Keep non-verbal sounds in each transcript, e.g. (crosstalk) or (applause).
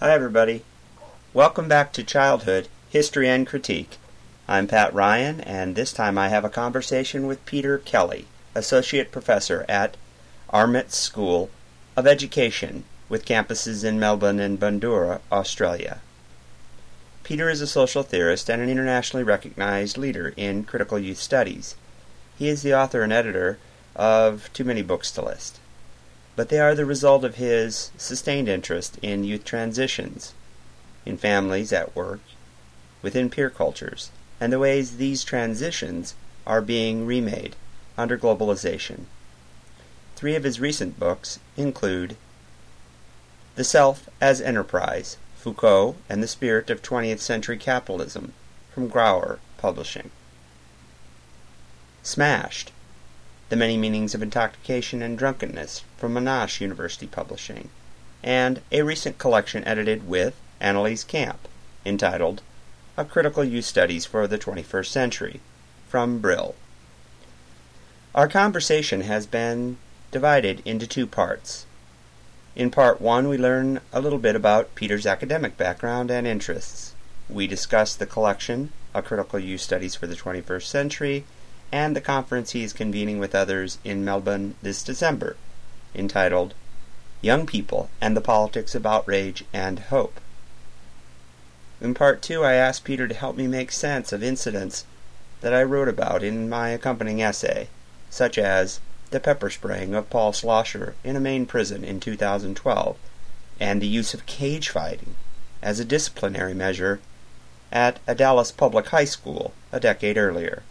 Hi, everybody. Welcome back to Childhood History and Critique. I'm Pat Ryan, and this time I have a conversation with Peter Kelly, Associate Professor at RMIT's School of Education, with campuses in Melbourne and Bundoora, Australia. Peter is a social theorist and an internationally recognized leader in critical youth studies. He is the author and editor of too many books to list but they are the result of his sustained interest in youth transitions, in families at work, within peer cultures, and the ways these transitions are being remade under globalization. Three of his recent books include The Self as Enterprise, Foucault and the Spirit of 20th Century Capitalism, from Gower Publishing. Smashed, the Many Meanings of Intoxication and Drunkenness from Monash University Publishing, and a recent collection edited with Annelies Kamp, entitled Of Critical Youth Studies for the 21st Century, from Brill. Our conversation has been divided into two parts. In part one, we learn a little bit about Peter's academic background and interests. We discuss the collection, A Critical Youth Studies for the 21st Century, and the conference he is convening with others in Melbourne this December, entitled Young People and the Politics of Outrage and Hope. In part two, I asked Peter to help me make sense of incidents that I wrote about in my accompanying essay, such as the pepper spraying of Paul Schlosser in a Maine prison in 2012, and the use of cage fighting as a disciplinary measure at a Dallas public high school a decade earlier.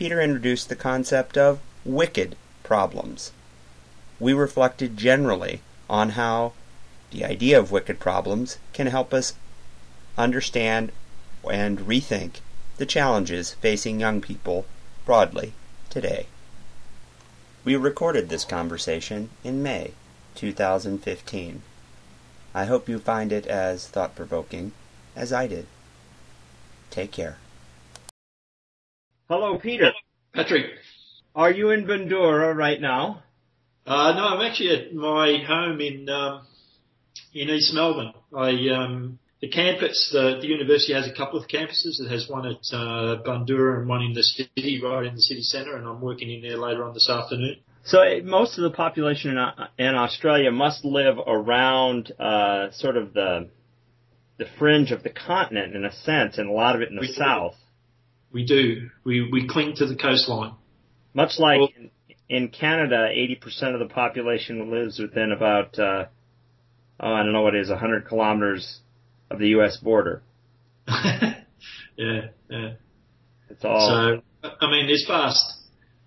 Peter introduced the concept of wicked problems. We reflected generally on how the idea of wicked problems can help us understand and rethink the challenges facing young people broadly today. We recorded this conversation in May 2015. I hope you find it as thought provoking as I did. Take care. Hello, Peter. Patrick. Are you in Bundoora right now? Uh, no, I'm actually at my home in um, in East Melbourne. I um, the campus, the, the university has a couple of campuses. It has one at uh, Bundoora and one in the city, right in the city centre, and I'm working in there later on this afternoon. So most of the population in, uh, in Australia must live around uh, sort of the the fringe of the continent in a sense, and a lot of it in the We do. We do. We we cling to the coastline. Much like Well- in, in Canada, 80% of the population lives within about, uh, oh, I don't know what it is, 100 kilometers of the U.S. border. (laughs) yeah, yeah. It's all. So I mean, there's vast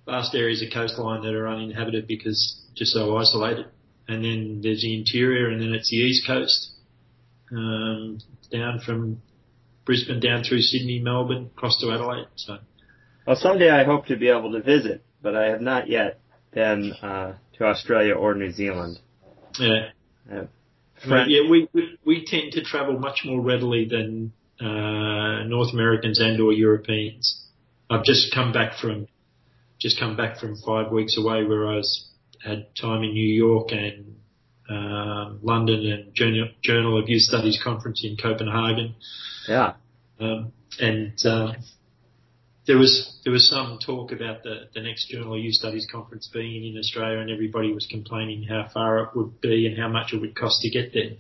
vast areas of coastline that are uninhabited because just so isolated. And then there's the interior, and then it's the east coast, um, down from Brisbane down through Sydney, Melbourne, across to Adelaide. So well, someday I hope to be able to visit, but I have not yet been uh, to Australia or New Zealand. yeah, Uh, yeah, we, we we tend to travel much more readily than uh, North Americans and or Europeans. I've just come back from just come back from five weeks away where I was had time in New York and um, London and Journal, Journal of Youth Studies conference in Copenhagen, yeah. um, and uh, there was there was some talk about the, the next Journal of Youth Studies conference being in Australia, and everybody was complaining how far it would be and how much it would cost to get there.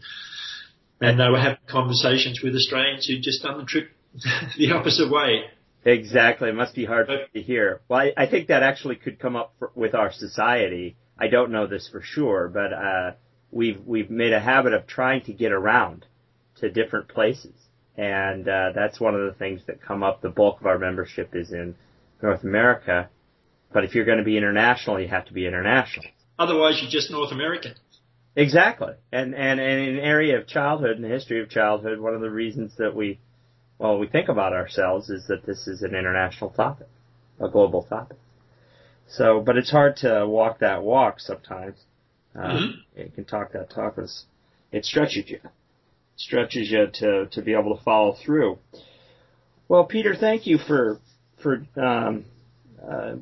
And they were having conversations with Australians who'd just done the trip (laughs) the opposite way. Exactly. It must be hard to hear. Well, I, I think that actually could come up for, with our society. I don't know this for sure, but uh, we've we've made a habit of trying to get around to different places, and uh, that's one of the things that come up. The bulk of our membership is in North America, but if you're going to be international, you have to be international. Otherwise, you're just North American. Exactly. And, and, and in an area of childhood and the history of childhood, one of the reasons that we, well, we think about ourselves is that this is an international topic, a global topic. So, but it's hard to walk that walk sometimes. Uh, Mhm. You can talk that talk. It's, it stretches you. Stretches you to, to be able to follow through. Well, Peter, thank you for, for, um, uh,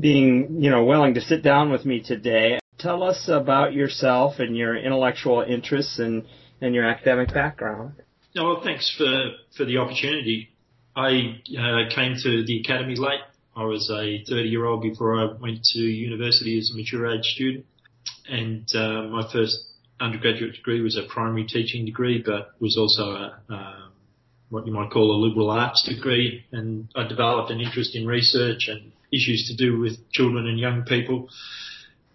being, you know, willing to sit down with me today tell us about yourself and your intellectual interests and, and your academic background. Oh, well, thanks for, for the opportunity. I uh, came to the academy late. I was a 30 year old before I went to university as a mature age student. And uh, my first undergraduate degree was a primary teaching degree, but was also a, uh, what you might call a liberal arts degree. And I developed an interest in research and issues to do with children and young people.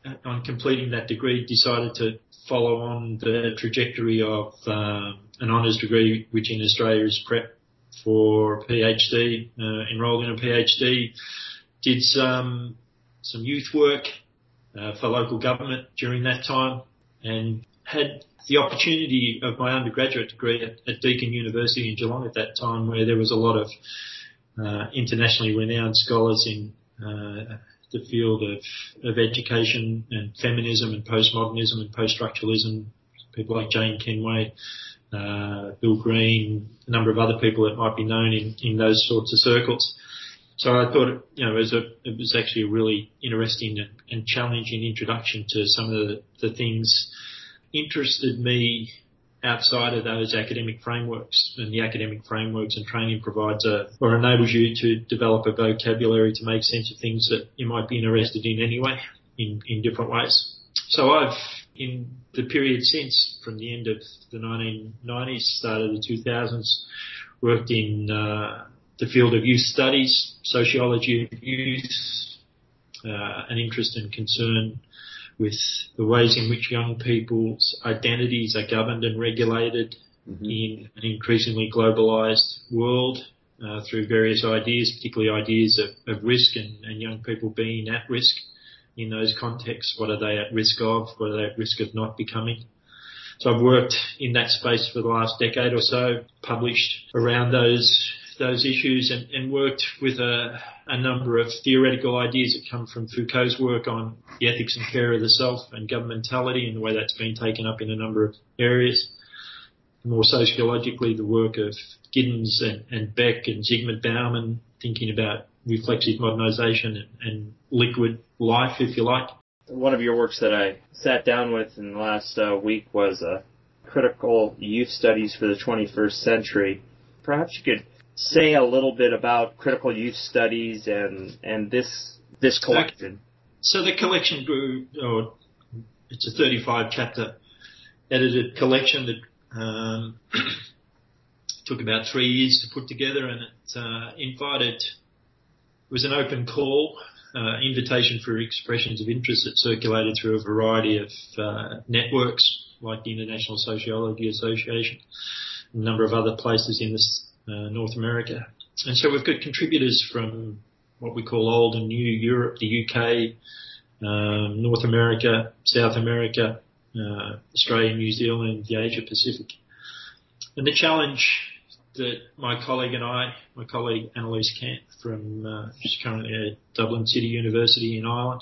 Uh, on completing that degree, decided to follow on the trajectory of um, an honours degree, which in Australia is prep for a PhD. Uh, enrolled in a PhD, did some some youth work uh, for local government during that time, and had the opportunity of my undergraduate degree at, at Deakin University in Geelong at that time, where there was a lot of uh, internationally renowned scholars in uh, the field of, of education and feminism and postmodernism and post-structuralism, people like Jane Kenway, uh, Bill Green, a number of other people that might be known in, in those sorts of circles. So I thought, you know, it was, a, it was actually a really interesting and, challenging introduction to some of the, the things interested me outside of those academic frameworks. And the academic frameworks and training provides a, or enables you to develop a vocabulary to make sense of things that you might be interested in anyway, in, in different ways. So I've, in the period since, from the end of the 1990s, start of the 2000s, worked in uh, the field of youth studies, sociology of youth, uh, an interest and concern with the ways in which young people's identities are governed and regulated mm-hmm. in an increasingly globalized world uh, through various ideas, particularly ideas of, of risk and, and, young people being at risk in those contexts. What are they at risk of? What are they at risk of not becoming? So I've worked in that space for the last decade or so, published around those those issues and, and worked with a, a, number of theoretical ideas that come from Foucault's work on the ethics and care of the self and governmentality and the way that's been taken up in a number of areas. More sociologically, the work of Giddens and, and Beck and Zygmunt Bauman thinking about reflexive modernisation and, and, liquid life, if you like. One of your works that I sat down with in the last uh, week was uh, Critical Youth Studies for the 21st Century. Perhaps you could say a little bit about critical youth studies and and this this collection? So, the collection grew. Oh, it's a 35 chapter edited collection that um, (clears throat) took about three years to put together, and it uh, invited. It was an open call, uh, invitation for expressions of interest that circulated through a variety of uh, networks like the International Sociology Association, a number of other places in uh, North America. And so we've got contributors from what we call old and new Europe, the UK, um, North America, South America, uh, Australia, New Zealand, the Asia Pacific. And the challenge that my colleague and I, my colleague Annelies Kamp from, uh, she's currently at Dublin City University in Ireland,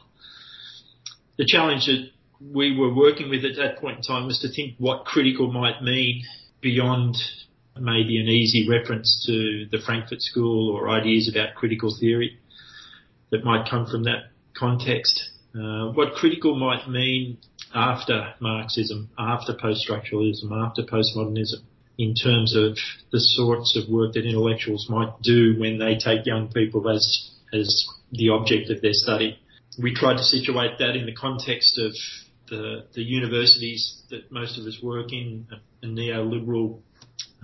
the challenge that we were working with at that point in time was to think what critical might mean beyond maybe an easy reference to the Frankfurt School or ideas about critical theory that might come from that context. Uh, what critical might mean after Marxism, after post-structuralism, after postmodernism, in terms of the sorts of work that intellectuals might do when they take young people as as the object of their study. We tried to situate that in the context of the the universities that most of us work in, a neoliberal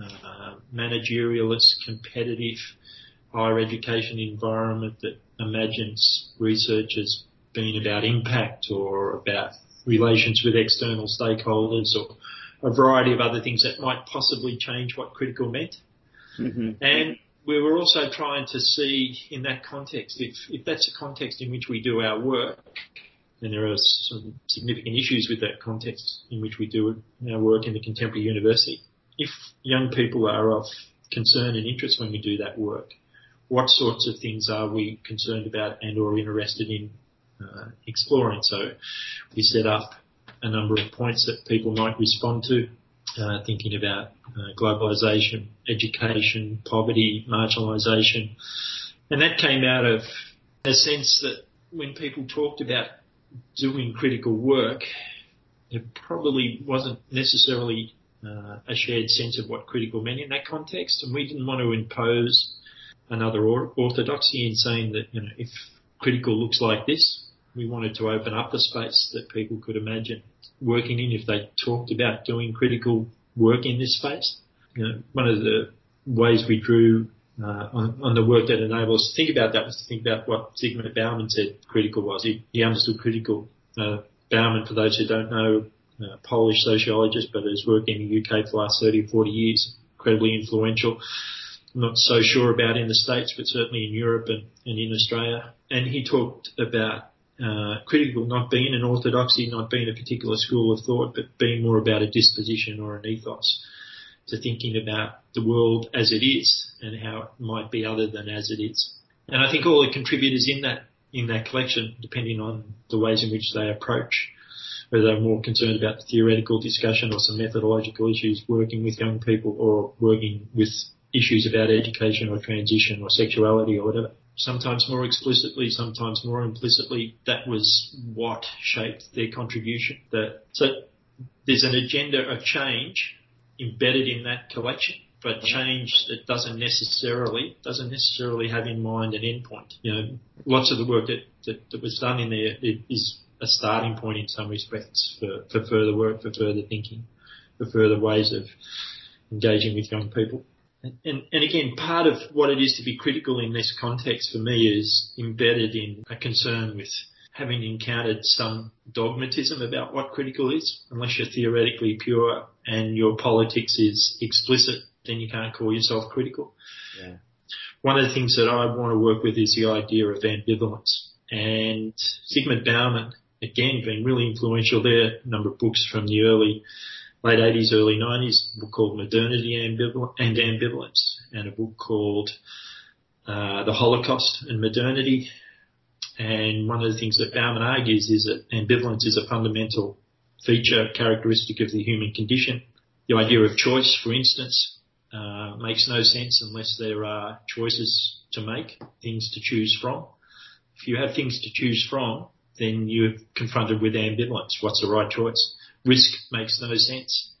uh, managerialist, competitive higher education environment that imagines research as being about impact or about relations with external stakeholders or a variety of other things that might possibly change what critical meant. Mm-hmm. And we were also trying to see in that context, if, if that's a context in which we do our work, and there are some significant issues with that context in which we do our work in the contemporary university, if young people are of concern and interest when we do that work, what sorts of things are we concerned about and or interested in uh, exploring? So we set up a number of points that people might respond to, uh, thinking about uh, globalization, education, poverty, marginalization. And that came out of a sense that when people talked about doing critical work, it probably wasn't necessarily uh, a shared sense of what critical meant in that context, and we didn't want to impose another orthodoxy in saying that you know if critical looks like this, we wanted to open up the space that people could imagine working in if they talked about doing critical work in this space. You know, one of the ways we drew uh, on, on, the work that enabled us to think about that was to think about what Zygmunt Bauman said critical was. He, he understood critical. Uh, Bauman, for those who don't know, uh, Polish sociologist, but has worked in the UK for the last 30 or 40 years, incredibly influential. I'm not so sure about in the States, but certainly in Europe and, and in Australia. And he talked about uh, critical not being an orthodoxy, not being a particular school of thought, but being more about a disposition or an ethos to thinking about the world as it is and how it might be other than as it is. And I think all the contributors in that in that collection, depending on the ways in which they approach, whether they're more concerned about the theoretical discussion or some methodological issues, working with young people or working with issues about education or transition or sexuality or whatever. Sometimes more explicitly, sometimes more implicitly, that was what shaped their contribution. That, so there's an agenda of change embedded in that collection, but mm-hmm. change that doesn't necessarily doesn't necessarily have in mind an endpoint. You know, lots of the work that, that, that was done in there is a starting point in some respects for, for further work, for further thinking, for further ways of engaging with young people. And, and, and, again, part of what it is to be critical in this context for me is embedded in a concern with having encountered some dogmatism about what critical is. Unless you're theoretically pure and your politics is explicit, then you can't call yourself critical. Yeah. One of the things that I want to work with is the idea of ambivalence. And Zygmunt Bauman, again, being really influential there, a number of books from the early, late 80s, early 90s, a book called Modernity and Ambivalence, and a book called uh, The Holocaust and Modernity, and one of the things that Bauman argues is that ambivalence is a fundamental feature, characteristic of the human condition. The idea of choice, for instance, uh, makes no sense unless there are choices to make, things to choose from. If you have things to choose from, then you're confronted with ambivalence. What's the right choice? Risk makes no sense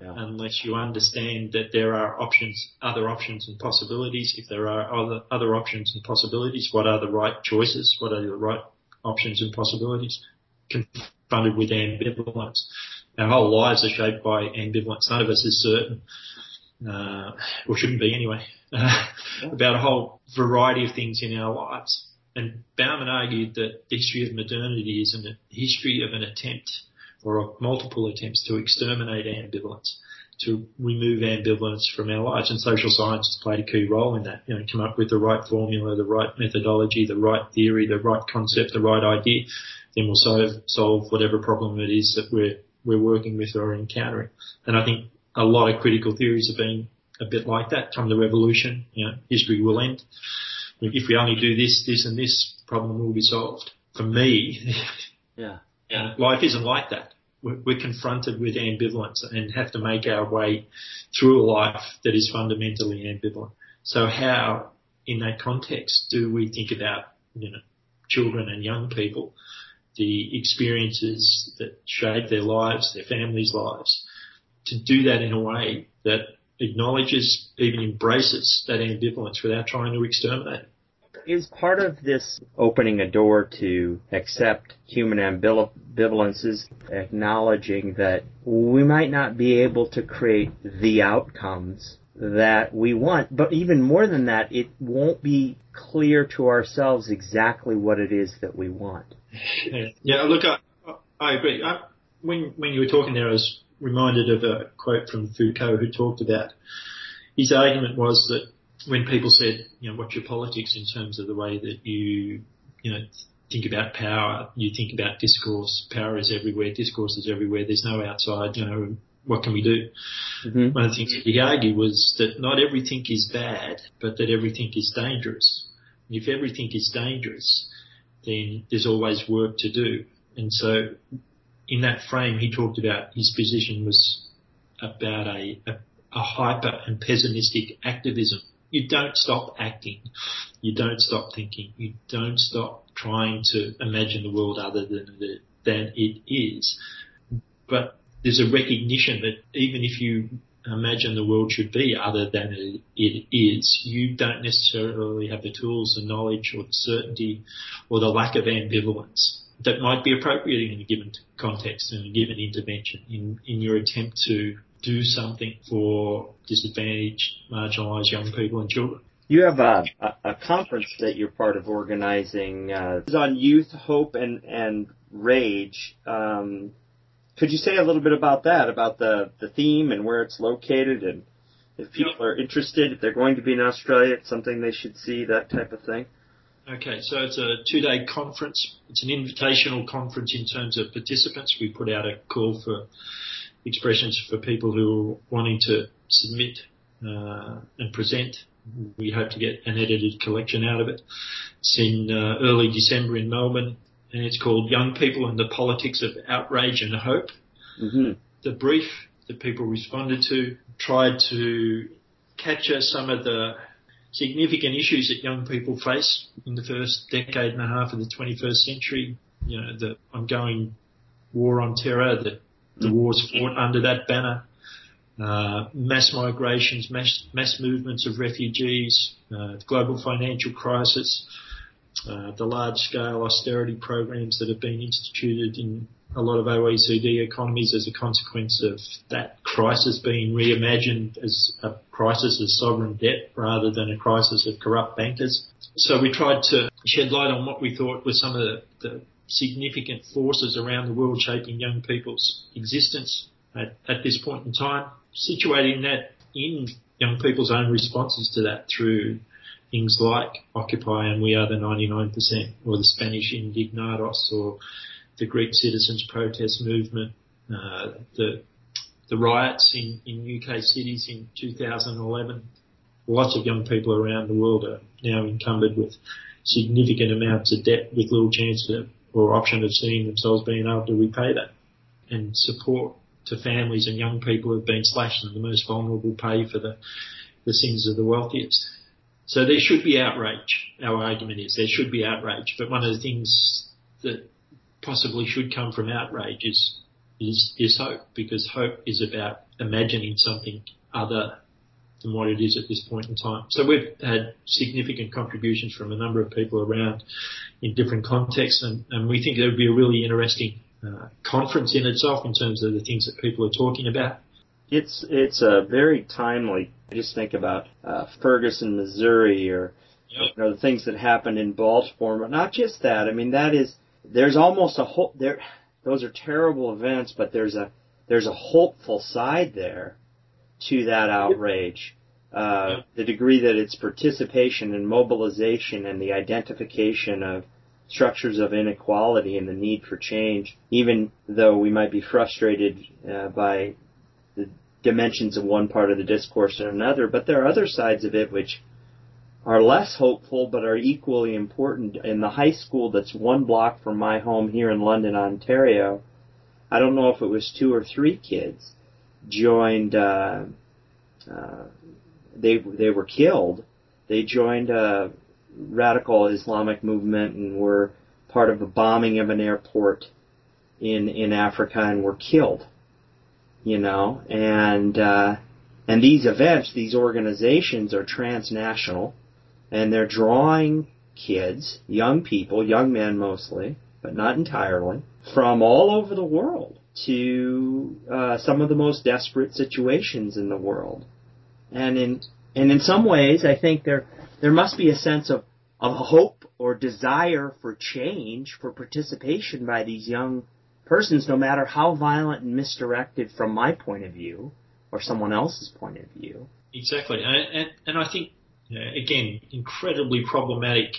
yeah. unless you understand that there are options, other options and possibilities. If there are other, other options and possibilities, what are the right choices? What are the right options and possibilities? Confronted with ambivalence. Our whole lives are shaped by ambivalence. None of us is certain, uh, or shouldn't be anyway, (laughs) about a whole variety of things in our lives. And Bauman argued that the history of modernity is a history of an attempt or of multiple attempts to exterminate ambivalence, to remove ambivalence from our lives. And social science has played a key role in that. You know, come up with the right formula, the right methodology, the right theory, the right concept, the right idea, then we'll solve, solve whatever problem it is that we're, we're working with or encountering. And I think a lot of critical theories have been a bit like that. Come the revolution, you know, history will end. If we only do this, this and this, problem will be solved. For me, yeah. Yeah. (laughs) Uh, life isn't like that. We're, we're confronted with ambivalence and have to make our way through a life that is fundamentally ambivalent. So how, in that context, do we think about, you know, children and young people, the experiences that shape their lives, their families' lives, to do that in a way that acknowledges, even embraces that ambivalence without trying to exterminate it. Is part of this opening a door to accept human ambivalences, acknowledging that we might not be able to create the outcomes that we want, but even more than that, it won't be clear to ourselves exactly what it is that we want. Yeah, look, I, I agree. I, when when you were talking there, I was reminded of a quote from Foucault who talked about his argument was that when people said, you know, what's your politics in terms of the way that you, you know, think about power, you think about discourse. Power is everywhere, discourse is everywhere. There's no outside. You know, what can we do? Mm-hmm. One of the things he argued was that not everything is bad, but that everything is dangerous. And if everything is dangerous, then there's always work to do. And so, in that frame, he talked about his position was about a, a, a hyper and pessimistic activism you don't stop acting. You don't stop thinking. You don't stop trying to imagine the world other than it, than it is. But there's a recognition that even if you imagine the world should be other than it, it is, you don't necessarily have the tools, the knowledge, or the certainty, or the lack of ambivalence that might be appropriate in a given context and a given intervention in, in your attempt to do something for disadvantaged, marginalised young people and children. You have a, a, a conference that you're part of organizing. Uh, it's on youth, hope, and and rage. Um, could you say a little bit about that, about the the theme and where it's located, and if people are interested, if they're going to be in Australia, it's something they should see, that type of thing. Okay, so it's a two-day conference. It's an invitational conference in terms of participants. We put out a call for expressions for people who are wanting to submit uh, and present. We hope to get an edited collection out of it. It's in uh, early December in Melbourne, and it's called Young People and the Politics of Outrage and Hope. Mm-hmm. The brief that people responded to tried to capture some of the significant issues that young people face in the first decade and a half of the 21st century. You know, the ongoing war on terror, the the wars fought under that banner. Uh, mass migrations, mass, mass movements of refugees, uh, the global financial crisis, uh, the large-scale austerity programs that have been instituted in a lot of OECD economies as a consequence of that crisis being reimagined as a crisis of sovereign debt rather than a crisis of corrupt bankers. So we tried to shed light on what we thought were some of the, the significant forces around the world shaping young people's existence at, at this point in time, situating that in young people's own responses to that through things like Occupy and We Are the 99% or the Spanish Indignados or the Greek citizens protest movement, uh, the the riots in, in UK cities in 2011. Lots of young people around the world are now encumbered with significant amounts of debt with little chance of or option of seeing themselves being able to repay that. And support to families and young people who've been slashed and the most vulnerable pay for the, the sins of the wealthiest. So there should be outrage. Our argument is there should be outrage, but one of the things that possibly should come from outrage is is, is hope, because hope is about imagining something other than what it is at this point in time. So we've had significant contributions from a number of people around in different contexts, and, and we think it would be a really interesting uh, conference in itself in terms of the things that people are talking about. It's it's a very timely. I just think about uh, Ferguson, Missouri, or yep. you know the things that happened in Baltimore, but not just that. I mean, that is there's almost a whole there. Those are terrible events, but there's a there's a hopeful side there to that outrage. Uh, the degree that its participation and mobilization and the identification of structures of inequality and the need for change, even though we might be frustrated uh, by dimensions of one part of the discourse and another, but there are other sides of it which are less hopeful but are equally important. In the high school that's one block from my home here in London, Ontario, I don't know if it was two or three kids joined. Uh, uh, they they were killed. They joined a radical Islamic movement and were part of a bombing of an airport in in Africa and were killed. You know, and uh, and these events, these organizations are transnational, and they're drawing kids, young people, young men mostly, but not entirely, from all over the world to uh, some of the most desperate situations in the world. And in and in some ways, I think there there must be a sense of of hope or desire for change, for participation by these young persons, no matter how violent and misdirected from my point of view or someone else's point of view. Exactly, and and, and I think again, incredibly problematic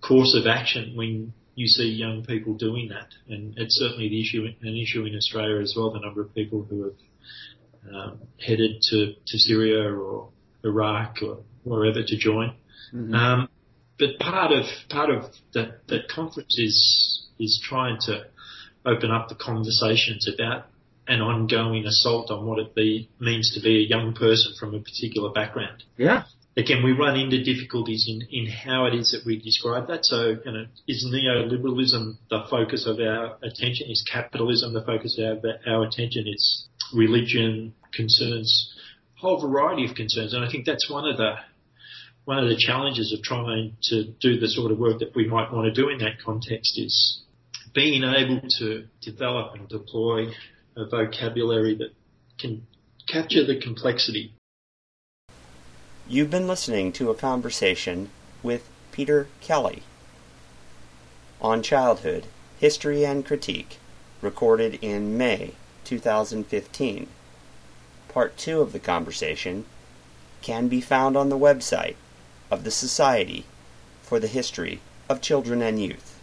course of action when you see young people doing that, and it's certainly the issue an issue in Australia as well. The number of people who have um, headed to, to Syria or Iraq or wherever to join. Mm-hmm. Um, but part of part of that that conference is is trying to open up the conversations about an ongoing assault on what it be, means to be a young person from a particular background. Yeah. again, we run into difficulties in, in how it is that we describe that. So, you know, is neoliberalism the focus of our attention? Is capitalism the focus of our our attention? Is religion concerns, a whole variety of concerns. And I think that's one of the, one of the challenges of trying to do the sort of work that we might want to do in that context is being able to develop and deploy a vocabulary that can capture the complexity You've been listening to a conversation with Peter Kelly on childhood, history, and critique, recorded in May 2015. Part 2 of the conversation can be found on the website of the Society for the History of Children and Youth.